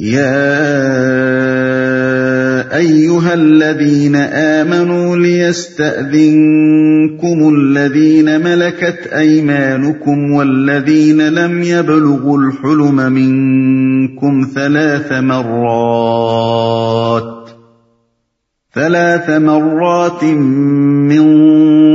يا ايها الذين امنوا ليستاذنكم الذين ملكت ايمانكم والذين لم يبلغوا الحلم منكم ثلاث مرات ثلاث مرات من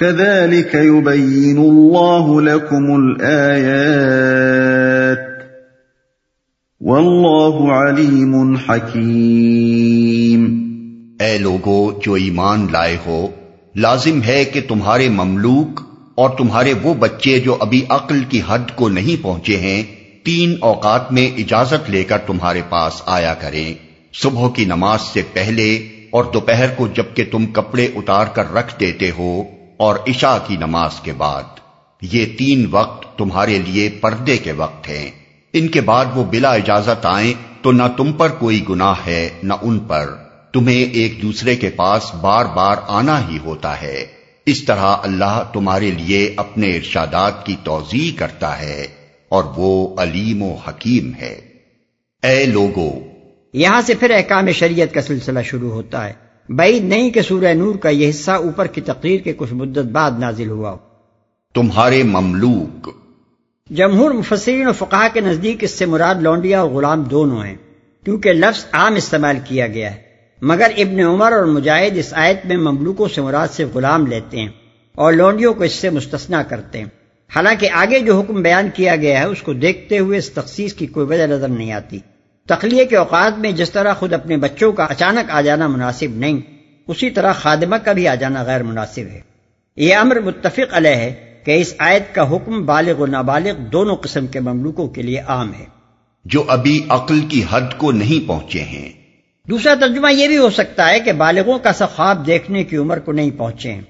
كذلك يبين الله لكم الآيات. والله عليم حكيم. اے لوگو، جو ایمان لائے ہو، لازم ہے کہ تمہارے مملوک اور تمہارے وہ بچے جو ابھی عقل کی حد کو نہیں پہنچے ہیں، تین اوقات میں اجازت لے کر تمہارے پاس آیا کریں۔ صبح کی نماز سے پہلے اور دوپہر کو جبکہ تم کپڑے اتار کر رکھ دیتے ہو اور عشاء کی نماز کے بعد۔ یہ تین وقت تمہارے لیے پردے کے وقت ہیں۔ ان کے بعد وہ بلا اجازت آئیں تو نہ تم پر کوئی گناہ ہے، نہ ان پر۔ تمہیں ایک دوسرے کے پاس بار بار آنا ہی ہوتا ہے۔ اس طرح اللہ تمہارے لیے اپنے ارشادات کی توضیع کرتا ہے اور وہ علیم و حکیم ہے۔ اے لوگو، یہاں سے پھر احکام شریعت کا سلسلہ شروع ہوتا ہے۔ بعید نہیں کہ سورہ نور کا یہ حصہ اوپر کی تقریر کے کچھ مدت بعد نازل ہوا ہو۔ تمہارے مملوک۔ جمہور مفسرین و فقہ کے نزدیک اس سے مراد لونڈیا اور غلام دونوں ہیں کیونکہ لفظ عام استعمال کیا گیا ہے۔ مگر ابن عمر اور مجاہد اس آیت میں مملوکوں سے مراد سے غلام لیتے ہیں اور لونڈیوں کو اس سے مستثنا کرتے ہیں۔ حالانکہ آگے جو حکم بیان کیا گیا ہے اس کو دیکھتے ہوئے اس تخصیص کی کوئی وجہ نظر نہیں آتی۔ تخلیے کے اوقات میں جس طرح خود اپنے بچوں کا اچانک آ جانا مناسب نہیں اسی طرح خادمہ کا بھی آ جانا غیر مناسب ہے۔ یہ امر متفق علیہ ہے کہ اس آیت کا حکم بالغ و نابالغ دونوں قسم کے مملوکوں کے لیے عام ہے۔ جو ابھی عقل کی حد کو نہیں پہنچے ہیں۔ دوسرا ترجمہ یہ بھی ہو سکتا ہے کہ بالغوں کا سا خواب دیکھنے کی عمر کو نہیں پہنچے ہیں۔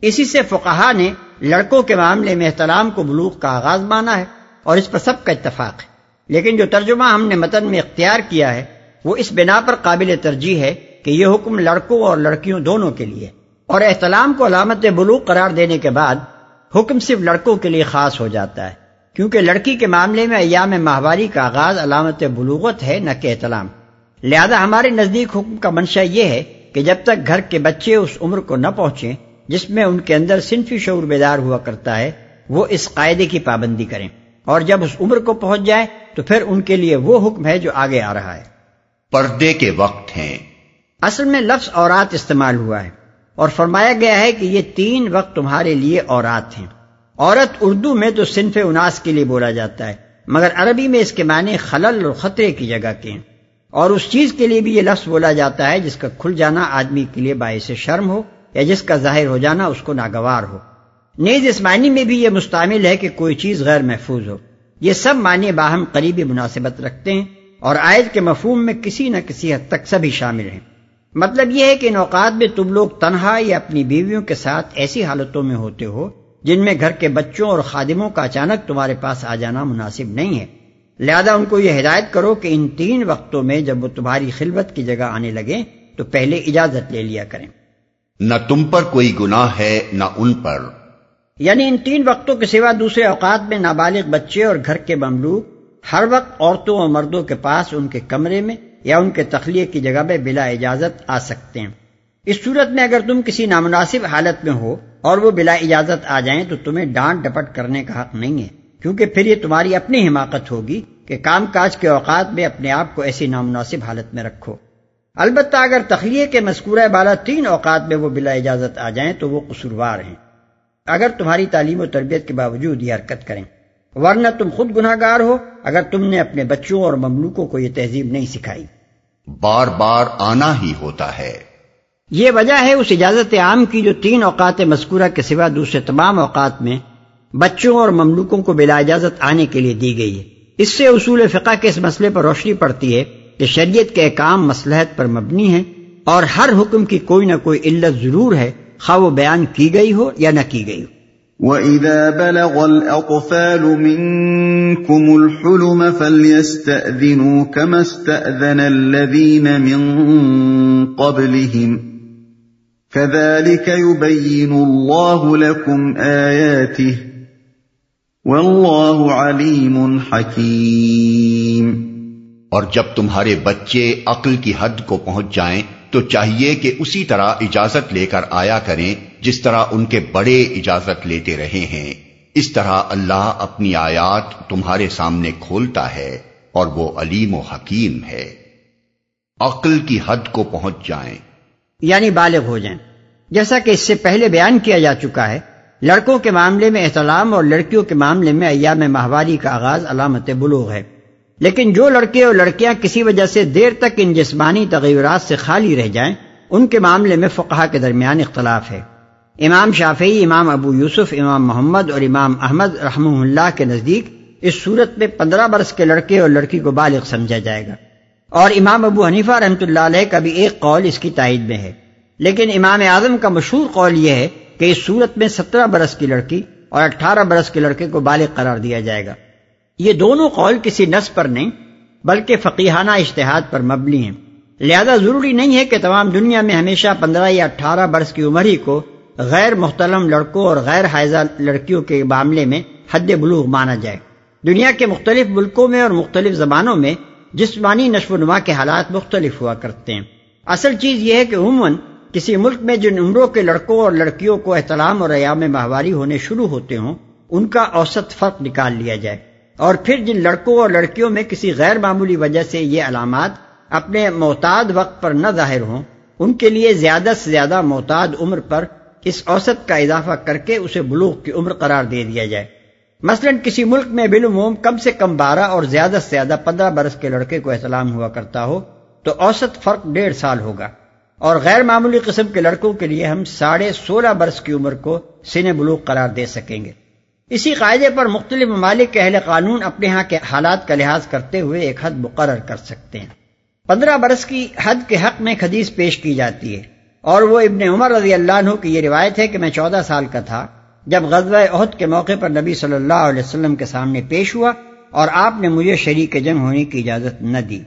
اسی سے فقہا نے لڑکوں کے معاملے میں احترام کو بلوغ کا آغاز مانا ہے اور اس پر سب کا اتفاق ہے۔ لیکن جو ترجمہ ہم نے متن میں اختیار کیا ہے، وہ اس بنا پر قابل ترجیح ہے کہ یہ حکم لڑکوں اور لڑکیوں دونوں کے لیے اور احتلام کو علامت بلوغ قرار دینے کے بعد، حکم صرف لڑکوں کے لیے خاص ہو جاتا ہے۔ کیونکہ لڑکی کے معاملے میں ایام ماہواری کا آغاز علامت بلوغت ہے، نہ کہ احتلام۔ لہذا ہمارے نزدیک حکم کا منشا یہ ہے کہ جب تک گھر کے بچے اس عمر کو نہ پہنچے جس میں ان کے اندر صنفی شعور بیدار ہوا کرتا ہے، وہ اس قاعدے کی پابندی کریں۔ اور جب اس عمر کو پہنچ جائے تو پھر ان کے لیے وہ حکم ہے جو آگے آ رہا ہے۔ پردے کے وقت ہیں۔ اصل میں لفظ اورات استعمال ہوا ہے اور فرمایا گیا ہے کہ یہ تین وقت تمہارے لیے اورات ہیں۔ عورت اردو میں تو صنف اناس کے لیے بولا جاتا ہے مگر عربی میں اس کے معنی خلل اور خطرے کی جگہ کے ہیں۔ اور اس چیز کے لیے بھی یہ لفظ بولا جاتا ہے جس کا کھل جانا آدمی کے لیے باعث شرم ہو یا جس کا ظاہر ہو جانا اس کو ناگوار ہو۔ نیز اس معنی میں بھی یہ مستعمل ہے کہ کوئی چیز غیر محفوظ ہو۔ یہ سب معنی باہم قریبی مناسبت رکھتے ہیں اور آیت کے مفہوم میں کسی نہ کسی حد تک سبھی شامل ہیں۔ مطلب یہ ہے کہ ان اوقات میں تم لوگ تنہا یا اپنی بیویوں کے ساتھ ایسی حالتوں میں ہوتے ہو جن میں گھر کے بچوں اور خادموں کا اچانک تمہارے پاس آ جانا مناسب نہیں ہے۔ لہذا ان کو یہ ہدایت کرو کہ ان تین وقتوں میں جب وہ تمہاری خلوت کی جگہ آنے لگے تو پہلے اجازت لے لیا کریں۔ نہ تم پر کوئی گناہ ہے، نہ ان پر۔ یعنی ان تین وقتوں کے سوا دوسرے اوقات میں نابالغ بچے اور گھر کے مملوک ہر وقت عورتوں اور مردوں کے پاس ان کے کمرے میں یا ان کے تخلیق کی جگہ پہ بلا اجازت آ سکتے ہیں۔ اس صورت میں اگر تم کسی نامناسب حالت میں ہو اور وہ بلا اجازت آ جائیں تو تمہیں ڈانٹ ڈپٹ کرنے کا حق نہیں ہے، کیونکہ پھر یہ تمہاری اپنی حماقت ہوگی کہ کام کاج کے اوقات میں اپنے آپ کو ایسی نامناسب حالت میں رکھو۔ البتہ اگر تخلیق کے مذکورہ بالا تین اوقات میں وہ بلا اجازت آ جائیں تو وہ قصوروار ہیں۔ اگر تمہاری تعلیم و تربیت کے باوجود یہ حرکت کریں۔ ورنہ تم خود گناہ گار ہو اگر تم نے اپنے بچوں اور مملوکوں کو یہ تہذیب نہیں سکھائی۔ بار بار آنا ہی ہوتا ہے۔ یہ وجہ ہے اس اجازت عام کی جو تین اوقات مذکورہ کے سوا دوسرے تمام اوقات میں بچوں اور مملوکوں کو بلا اجازت آنے کے لیے دی گئی ہے۔ اس سے اصول فقہ کے اس مسئلے پر روشنی پڑتی ہے کہ شریعت کے کام مسلحت پر مبنی ہیں اور ہر حکم کی کوئی نہ کوئی علت ضرور ہے خواہ وہ بیان کی گئی ہو یا نہ کی گئی ہو؟ وَإِذَا بَلَغَ الْأَطْفَالُ مِنكُمُ الْحُلُمَ فَلْيَسْتَأْذِنُوا كَمَا اسْتَأْذَنَ الَّذِينَ مِن قَبْلِهِمْ كَذَلِكَ يُبَيِّنُ اللَّهُ لَكُمْ آيَاتِهِ وَاللَّهُ عَلِيمٌ حَكِيمٌ اور جب تمہارے بچے عقل کی حد کو پہنچ جائیں تو چاہیے کہ اسی طرح اجازت لے کر آیا کریں جس طرح ان کے بڑے اجازت لیتے رہے ہیں۔ اس طرح اللہ اپنی آیات تمہارے سامنے کھولتا ہے اور وہ علیم و حکیم ہے۔ عقل کی حد کو پہنچ جائیں۔ یعنی بالغ ہو جائیں۔ جیسا کہ اس سے پہلے بیان کیا جا چکا ہے، لڑکوں کے معاملے میں احتلام اور لڑکیوں کے معاملے میں ایام ماہواری کا آغاز علامت بلوغ ہے۔ لیکن جو لڑکے اور لڑکیاں کسی وجہ سے دیر تک ان جسمانی تغیرات سے خالی رہ جائیں، ان کے معاملے میں فقہ کے درمیان اختلاف ہے۔ امام شافعی، امام ابو یوسف، امام محمد اور امام احمد رحم اللہ کے نزدیک اس صورت میں پندرہ برس کے لڑکے اور لڑکی کو بالغ سمجھا جائے گا۔ اور امام ابو حنیفہ رحمۃ اللہ علیہ کا بھی ایک قول اس کی تائید میں ہے۔ لیکن امام اعظم کا مشہور قول یہ ہے کہ اس صورت میں سترہ برس کی لڑکی اور اٹھارہ برس کے لڑکے کو بالغ قرار دیا جائے گا۔ یہ دونوں قول کسی نس پر نہیں، بلکہ فقیحانہ اشتہاد پر مبنی ہیں۔ لہذا ضروری نہیں ہے کہ تمام دنیا میں ہمیشہ پندرہ یا اٹھارہ برس کی عمر ہی کو غیر محترم لڑکوں اور غیر حائزہ لڑکیوں کے معاملے میں حد بلوغ مانا جائے۔ دنیا کے مختلف ملکوں میں اور مختلف زبانوں میں جسمانی نشو و نما کے حالات مختلف ہوا کرتے ہیں۔ اصل چیز یہ ہے کہ عموماً کسی ملک میں جن عمروں کے لڑکوں اور لڑکیوں کو احترام اور ایام ماہواری ہونے شروع ہوتے ہوں، ان کا اوسط فرق نکال لیا جائے۔ اور پھر جن لڑکوں اور لڑکیوں میں کسی غیر معمولی وجہ سے یہ علامات اپنے محتاط وقت پر نہ ظاہر ہوں، ان کے لیے زیادہ سے زیادہ محتاط عمر پر اس اوسط کا اضافہ کر کے اسے بلوغ کی عمر قرار دے دیا جائے۔ مثلا کسی ملک میں بالعموم کم سے کم بارہ اور زیادہ سے زیادہ پندرہ برس کے لڑکے کو احتلام ہوا کرتا ہو، تو اوسط فرق ڈیڑھ سال ہوگا۔ اور غیر معمولی قسم کے لڑکوں کے لیے ہم ساڑھے سولہ برس کی عمر کو سن بلوغ قرار دے سکیں گے۔ اسی قاعدے پر مختلف ممالک کے اہل قانون اپنے ہاں کے حالات کا لحاظ کرتے ہوئے ایک حد مقرر کر سکتے ہیں۔ پندرہ برس کی حد کے حق میں حدیث پیش کی جاتی ہے اور وہ ابن عمر رضی اللہ عنہ کی یہ روایت ہے کہ میں چودہ سال کا تھا جب غزوہ عہد کے موقع پر نبی صلی اللہ علیہ وسلم کے سامنے پیش ہوا اور آپ نے مجھے شریک جنگ ہونے کی اجازت نہ دی۔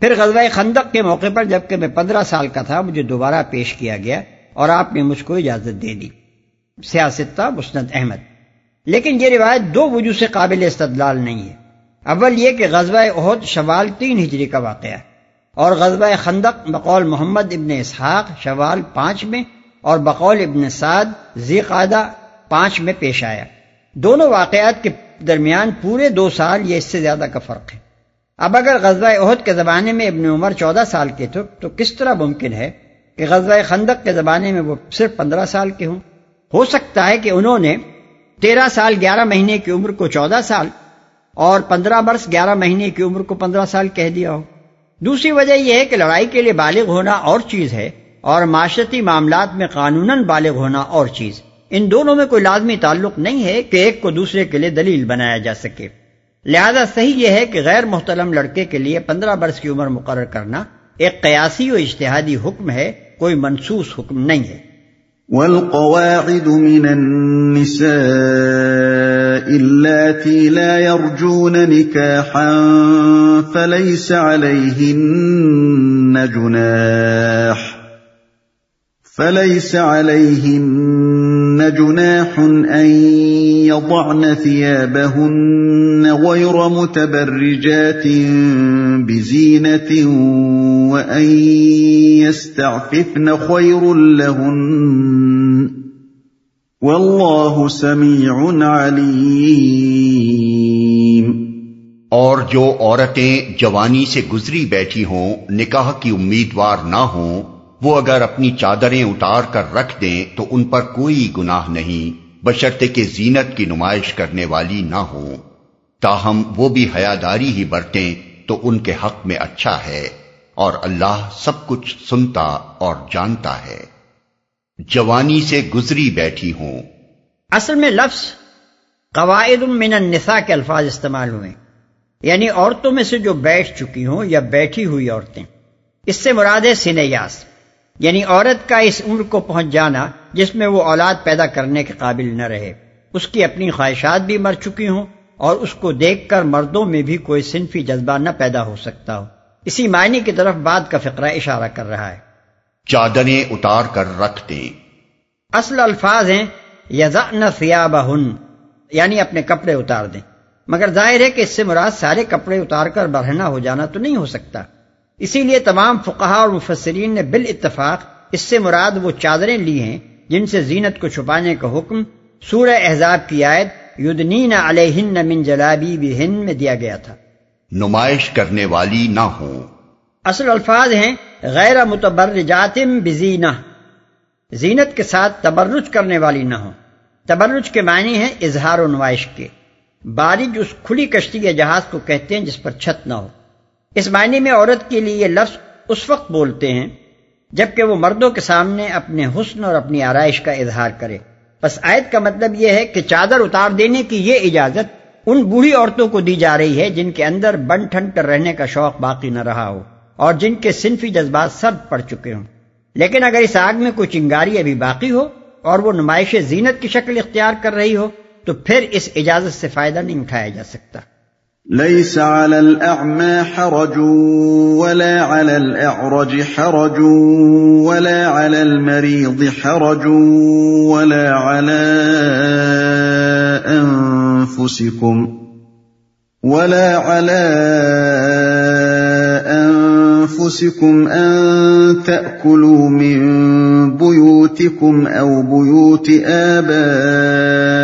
پھر غزوہ خندق کے موقع پر جبکہ میں پندرہ سال کا تھا مجھے دوبارہ پیش کیا گیا اور آپ نے مجھ کو اجازت دے دی۔ سیاست مسند احمد۔ لیکن یہ روایت دو وجوہ سے قابل استدلال نہیں ہے۔ اول یہ کہ غزوہ عہد شوال تین ہجری کا واقعہ ہے اور غزوہ خندق بقول محمد ابن اسحاق شوال پانچ میں اور بقول ابن سعد قادہ پانچ میں پیش آیا۔ دونوں واقعات کے درمیان پورے دو سال یہ اس سے زیادہ کا فرق ہے۔ اب اگر غزوہ عہد کے زمانے میں ابن عمر چودہ سال کے تھے، تو کس طرح ممکن ہے کہ غزوہ خندق کے زمانے میں وہ صرف پندرہ سال کے ہوں؟ ہو سکتا ہے کہ انہوں نے تیرہ سال گیارہ مہینے کی عمر کو چودہ سال اور پندرہ برس گیارہ مہینے کی عمر کو پندرہ سال کہہ دیا ہو۔ دوسری وجہ یہ ہے کہ لڑائی کے لیے بالغ ہونا اور چیز ہے اور معاشرتی معاملات میں قانون بالغ ہونا اور چیز۔ ان دونوں میں کوئی لازمی تعلق نہیں ہے کہ ایک کو دوسرے کے لیے دلیل بنایا جا سکے۔ لہذا صحیح یہ ہے کہ غیر محترم لڑکے کے لیے پندرہ برس کی عمر مقرر کرنا ایک قیاسی و اشتہادی حکم ہے، کوئی منسوس حکم نہیں ہے۔ والقواعد من النساء اللاتي لا يرجون نكاحا فليس عليهن جناح فليس عليهن جناح ان يضعن ثيابهن غير متبرجات بزينه وان يستعففن خير لهن. والله سميع عليم. اور جو عورتیں جوانی سے گزری بیٹھی ہوں، نکاح کی امیدوار نہ ہوں، وہ اگر اپنی چادریں اتار کر رکھ دیں تو ان پر کوئی گناہ نہیں بشرتے کے زینت کی نمائش کرنے والی نہ ہوں۔ تاہم وہ بھی حیاداری ہی برتیں تو ان کے حق میں اچھا ہے اور اللہ سب کچھ سنتا اور جانتا ہے۔ جوانی سے گزری بیٹھی ہوں۔ اصل میں لفظ قواعد من النساء کے الفاظ استعمال ہوئے۔ یعنی عورتوں میں سے جو بیٹھ چکی ہوں یا بیٹھی ہوئی عورتیں۔ اس سے مراد ہے سنیاس۔ یعنی عورت کا اس عمر کو پہنچ جانا جس میں وہ اولاد پیدا کرنے کے قابل نہ رہے۔ اس کی اپنی خواہشات بھی مر چکی ہوں۔ اور اس کو دیکھ کر مردوں میں بھی کوئی صنفی جذبہ نہ پیدا ہو سکتا ہو۔ اسی معنی کی طرف بعد کا فقرہ اشارہ کر رہا ہے۔ چادریں اتار کر رکھ دیں اصل الفاظ ہیں یزن سیابہن یعنی اپنے کپڑے اتار دیں۔ مگر ظاہر ہے کہ اس سے مراد سارے کپڑے اتار کر برہنا ہو جانا تو نہیں ہو سکتا۔ اسی لیے تمام فقہا اور مفسرین نے بال اتفاق اس سے مراد وہ چادریں لی ہیں جن سے زینت کو چھپانے کا حکم سورہ احزاب کی آیت یدنین علیہن من جلابی بہن میں دیا گیا تھا۔ نمائش کرنے والی نہ ہوں۔ اصل الفاظ ہیں غیر متبرجات بزینہ۔ زینت کے ساتھ تبرج کرنے والی نہ ہو تبرج کے معنی ہیں اظہار و نمائش کے۔ بارج اس کھلی کشتی یا جہاز کو کہتے ہیں جس پر چھت نہ ہو۔ اس معنی میں عورت کے لیے یہ لفظ اس وقت بولتے ہیں جبکہ وہ مردوں کے سامنے اپنے حسن اور اپنی آرائش کا اظہار کرے۔ بس آیت کا مطلب یہ ہے کہ چادر اتار دینے کی یہ اجازت ان بوڑھی عورتوں کو دی جا رہی ہے جن کے اندر بن ٹھن کر رہنے کا شوق باقی نہ رہا ہو اور جن کے صنفی جذبات سرد پڑ چکے ہوں۔ لیکن اگر اس آگ میں کوئی چنگاری ابھی باقی ہو اور وہ نمائش زینت کی شکل اختیار کر رہی ہو تو پھر اس اجازت سے فائدہ نہیں اٹھایا جا سکتا۔ ليس على الأعمى حرج ولا على الأعرج حرج ولا على المريض حرج ولا على أنفسكم ولا على أنفسكم أن تأكلوا من بيوتكم أو بيوت آبائكم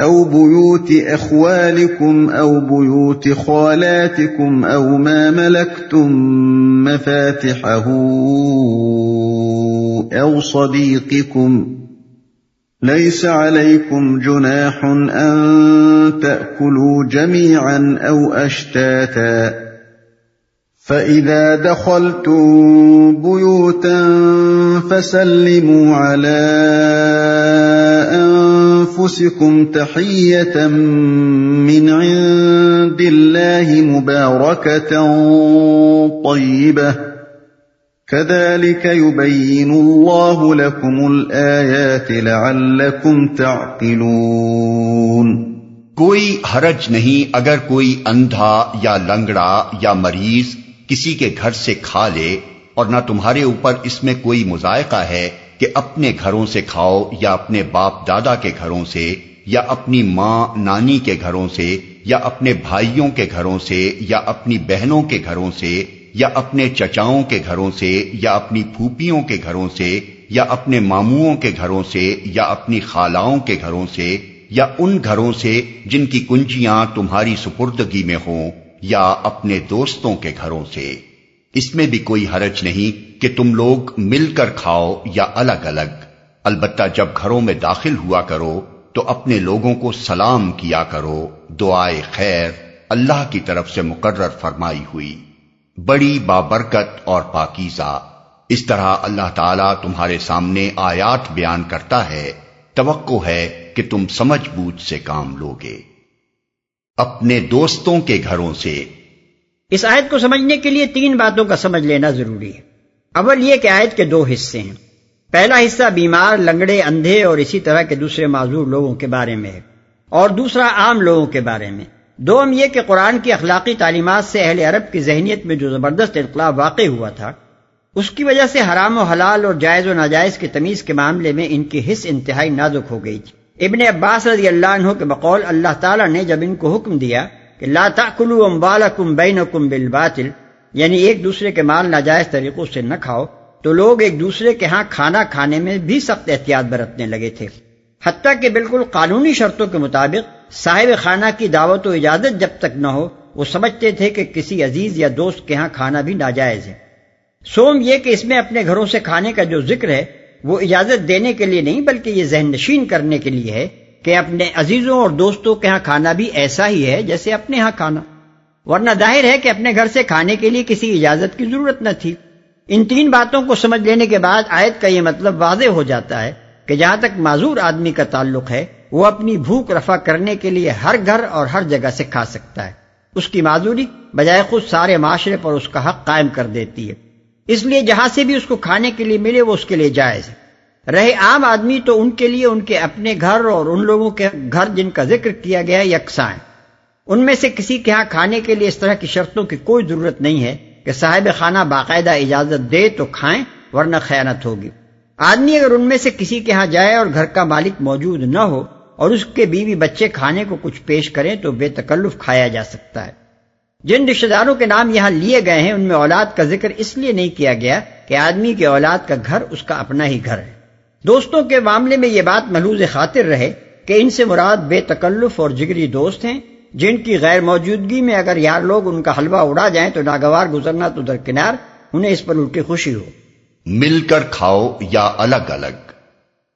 أو بيوت أخوالكم أو بيوت خالاتكم أو ما ملكتم مفاتحه أو صديقكم ليس عليكم جناح أن تأكلوا جميعا أو أشتاتا فإذا دخلتم بيوتا فسلموا على أنفسكم تحية من عند الله مباركة طيبة. كذلك يبين الله لكم الآيات لعلكم تعقلون. کوئی حرج نہیں اگر کوئی اندھا یا لنگڑا یا مریض کسی کے گھر سے کھا لے اور نہ تمہارے اوپر اس میں کوئی مذائقہ ہے کہ اپنے گھروں سے کھاؤ یا اپنے باپ دادا کے گھروں سے یا اپنی ماں نانی کے گھروں سے یا اپنے بھائیوں کے گھروں سے یا اپنی بہنوں کے گھروں سے یا اپنے چچاؤں کے گھروں سے یا اپنی پھوپھیوں کے گھروں سے یا اپنے ماموؤں کے گھروں سے یا اپنی خالاؤں کے گھروں سے یا ان گھروں سے جن کی کنجیاں تمہاری سپردگی میں ہوں یا اپنے دوستوں کے گھروں سے اس میں بھی کوئی حرج نہیں کہ تم لوگ مل کر کھاؤ یا الگ الگ۔ البتہ جب گھروں میں داخل ہوا کرو تو اپنے لوگوں کو سلام کیا کرو۔ دعائے خیر اللہ کی طرف سے مقرر فرمائی ہوئی۔ بڑی بابرکت اور پاکیزہ۔ اس طرح اللہ تعالیٰ تمہارے سامنے آیات بیان کرتا ہے۔ توقع ہے کہ تم سمجھ بوجھ سے کام لوگے۔ اپنے دوستوں کے گھروں سے اس آیت کو سمجھنے کے لیے تین باتوں کا سمجھ لینا ضروری ہے۔ اول یہ کہ آیت کے دو حصے ہیں۔ پہلا حصہ بیمار، لنگڑے، اندھے اور اسی طرح کے دوسرے معذور لوگوں کے بارے میں ہے۔ اور دوسرا عام لوگوں کے بارے میں۔ دوم یہ کہ قرآن کی اخلاقی تعلیمات سے اہل عرب کی ذہنیت میں جو زبردست انقلاب واقع ہوا تھا، اس کی وجہ سے حرام و حلال اور جائز و ناجائز کی تمیز کے معاملے میں ان کی حص انتہائی نازک ہو گئی تھی۔ ابن عباس رضی اللہ عنہ کے بقول اللہ تعالیٰ نے جب ان کو حکم دیا کہ لا تاکلوا اموالکم بینکم بالباطل یعنی ایک دوسرے کے مال ناجائز طریقوں سے نہ کھاؤ، تو لوگ ایک دوسرے کے ہاں کھانا کھانے میں بھی سخت احتیاط برتنے لگے تھے۔ حتیٰ کہ بالکل قانونی شرطوں کے مطابق صاحب خانہ کی دعوت و اجازت جب تک نہ ہو، وہ سمجھتے تھے کہ کسی عزیز یا دوست کے ہاں کھانا بھی ناجائز ہے۔ سوم یہ کہ اس میں اپنے گھروں سے کھانے کا جو ذکر ہے، وہ اجازت دینے کے لیے نہیں، بلکہ یہ ذہن نشین کرنے کے لیے ہے۔ کہ اپنے عزیزوں اور دوستوں کے ہاں کھانا بھی ایسا ہی ہے جیسے اپنے ہاں کھانا۔ ورنہ ظاہر ہے کہ اپنے گھر سے کھانے کے لیے کسی اجازت کی ضرورت نہ تھی۔ ان تین باتوں کو سمجھ لینے کے بعد آیت کا یہ مطلب واضح ہو جاتا ہے کہ جہاں تک معذور آدمی کا تعلق ہے، وہ اپنی بھوک رفع کرنے کے لیے ہر گھر اور ہر جگہ سے کھا سکتا ہے۔ اس کی معذوری بجائے خود سارے معاشرے پر اس کا حق قائم کر دیتی ہے۔ اس لیے جہاں سے بھی اس کو کھانے کے لیے ملے، وہ اس کے لیے جائز ہے۔ رہے عام آدمی تو ان کے لیے ان کے اپنے گھر اور ان لوگوں کے گھر جن کا ذکر کیا گیا یکساں ہیں۔ ان میں سے کسی کے ہاں کھانے کے لیے اس طرح کی شرطوں کی کوئی ضرورت نہیں ہے کہ صاحب خانہ باقاعدہ اجازت دے تو کھائیں، ورنہ خیانت ہوگی۔ آدمی اگر ان میں سے کسی کے ہاں جائے اور گھر کا مالک موجود نہ ہو اور اس کے بیوی بچے کھانے کو کچھ پیش کریں تو بے تکلف کھایا جا سکتا ہے۔ جن رشتے داروں کے نام یہاں لیے گئے ہیں، ان میں اولاد کا ذکر اس لیے نہیں کیا گیا کہ آدمی کے اولاد کا گھر اس کا اپنا ہی گھر ہے۔ دوستوں کے معاملے میں یہ بات محلوز خاطر رہے کہ ان سے مراد بے تکلف اور جگری دوست ہیں جن کی غیر موجودگی میں اگر یار لوگ ان کا حلوہ اڑا جائیں تو ناگوار گزرنا تو درکنار انہیں اس پر الٹی خوشی ہو۔ مل کر کھاؤ یا الگ الگ۔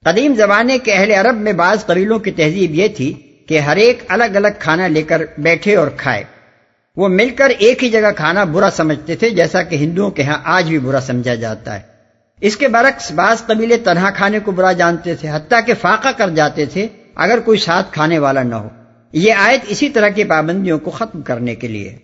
قدیم زمانے کے اہل عرب میں بعض قبیلوں کی تہذیب یہ تھی کہ ہر ایک الگ الگ کھانا لے کر بیٹھے اور کھائے۔ وہ مل کر ایک ہی جگہ کھانا برا سمجھتے تھے جیسا کہ ہندوؤں کے ہاں آج بھی برا سمجھا جاتا ہے۔ اس کے برعکس بعض قبیلے تنہا کھانے کو برا جانتے تھے، حتیٰ کہ فاقہ کر جاتے تھے اگر کوئی ساتھ کھانے والا نہ ہو۔ یہ آیت اسی طرح کی پابندیوں کو ختم کرنے کے لیے۔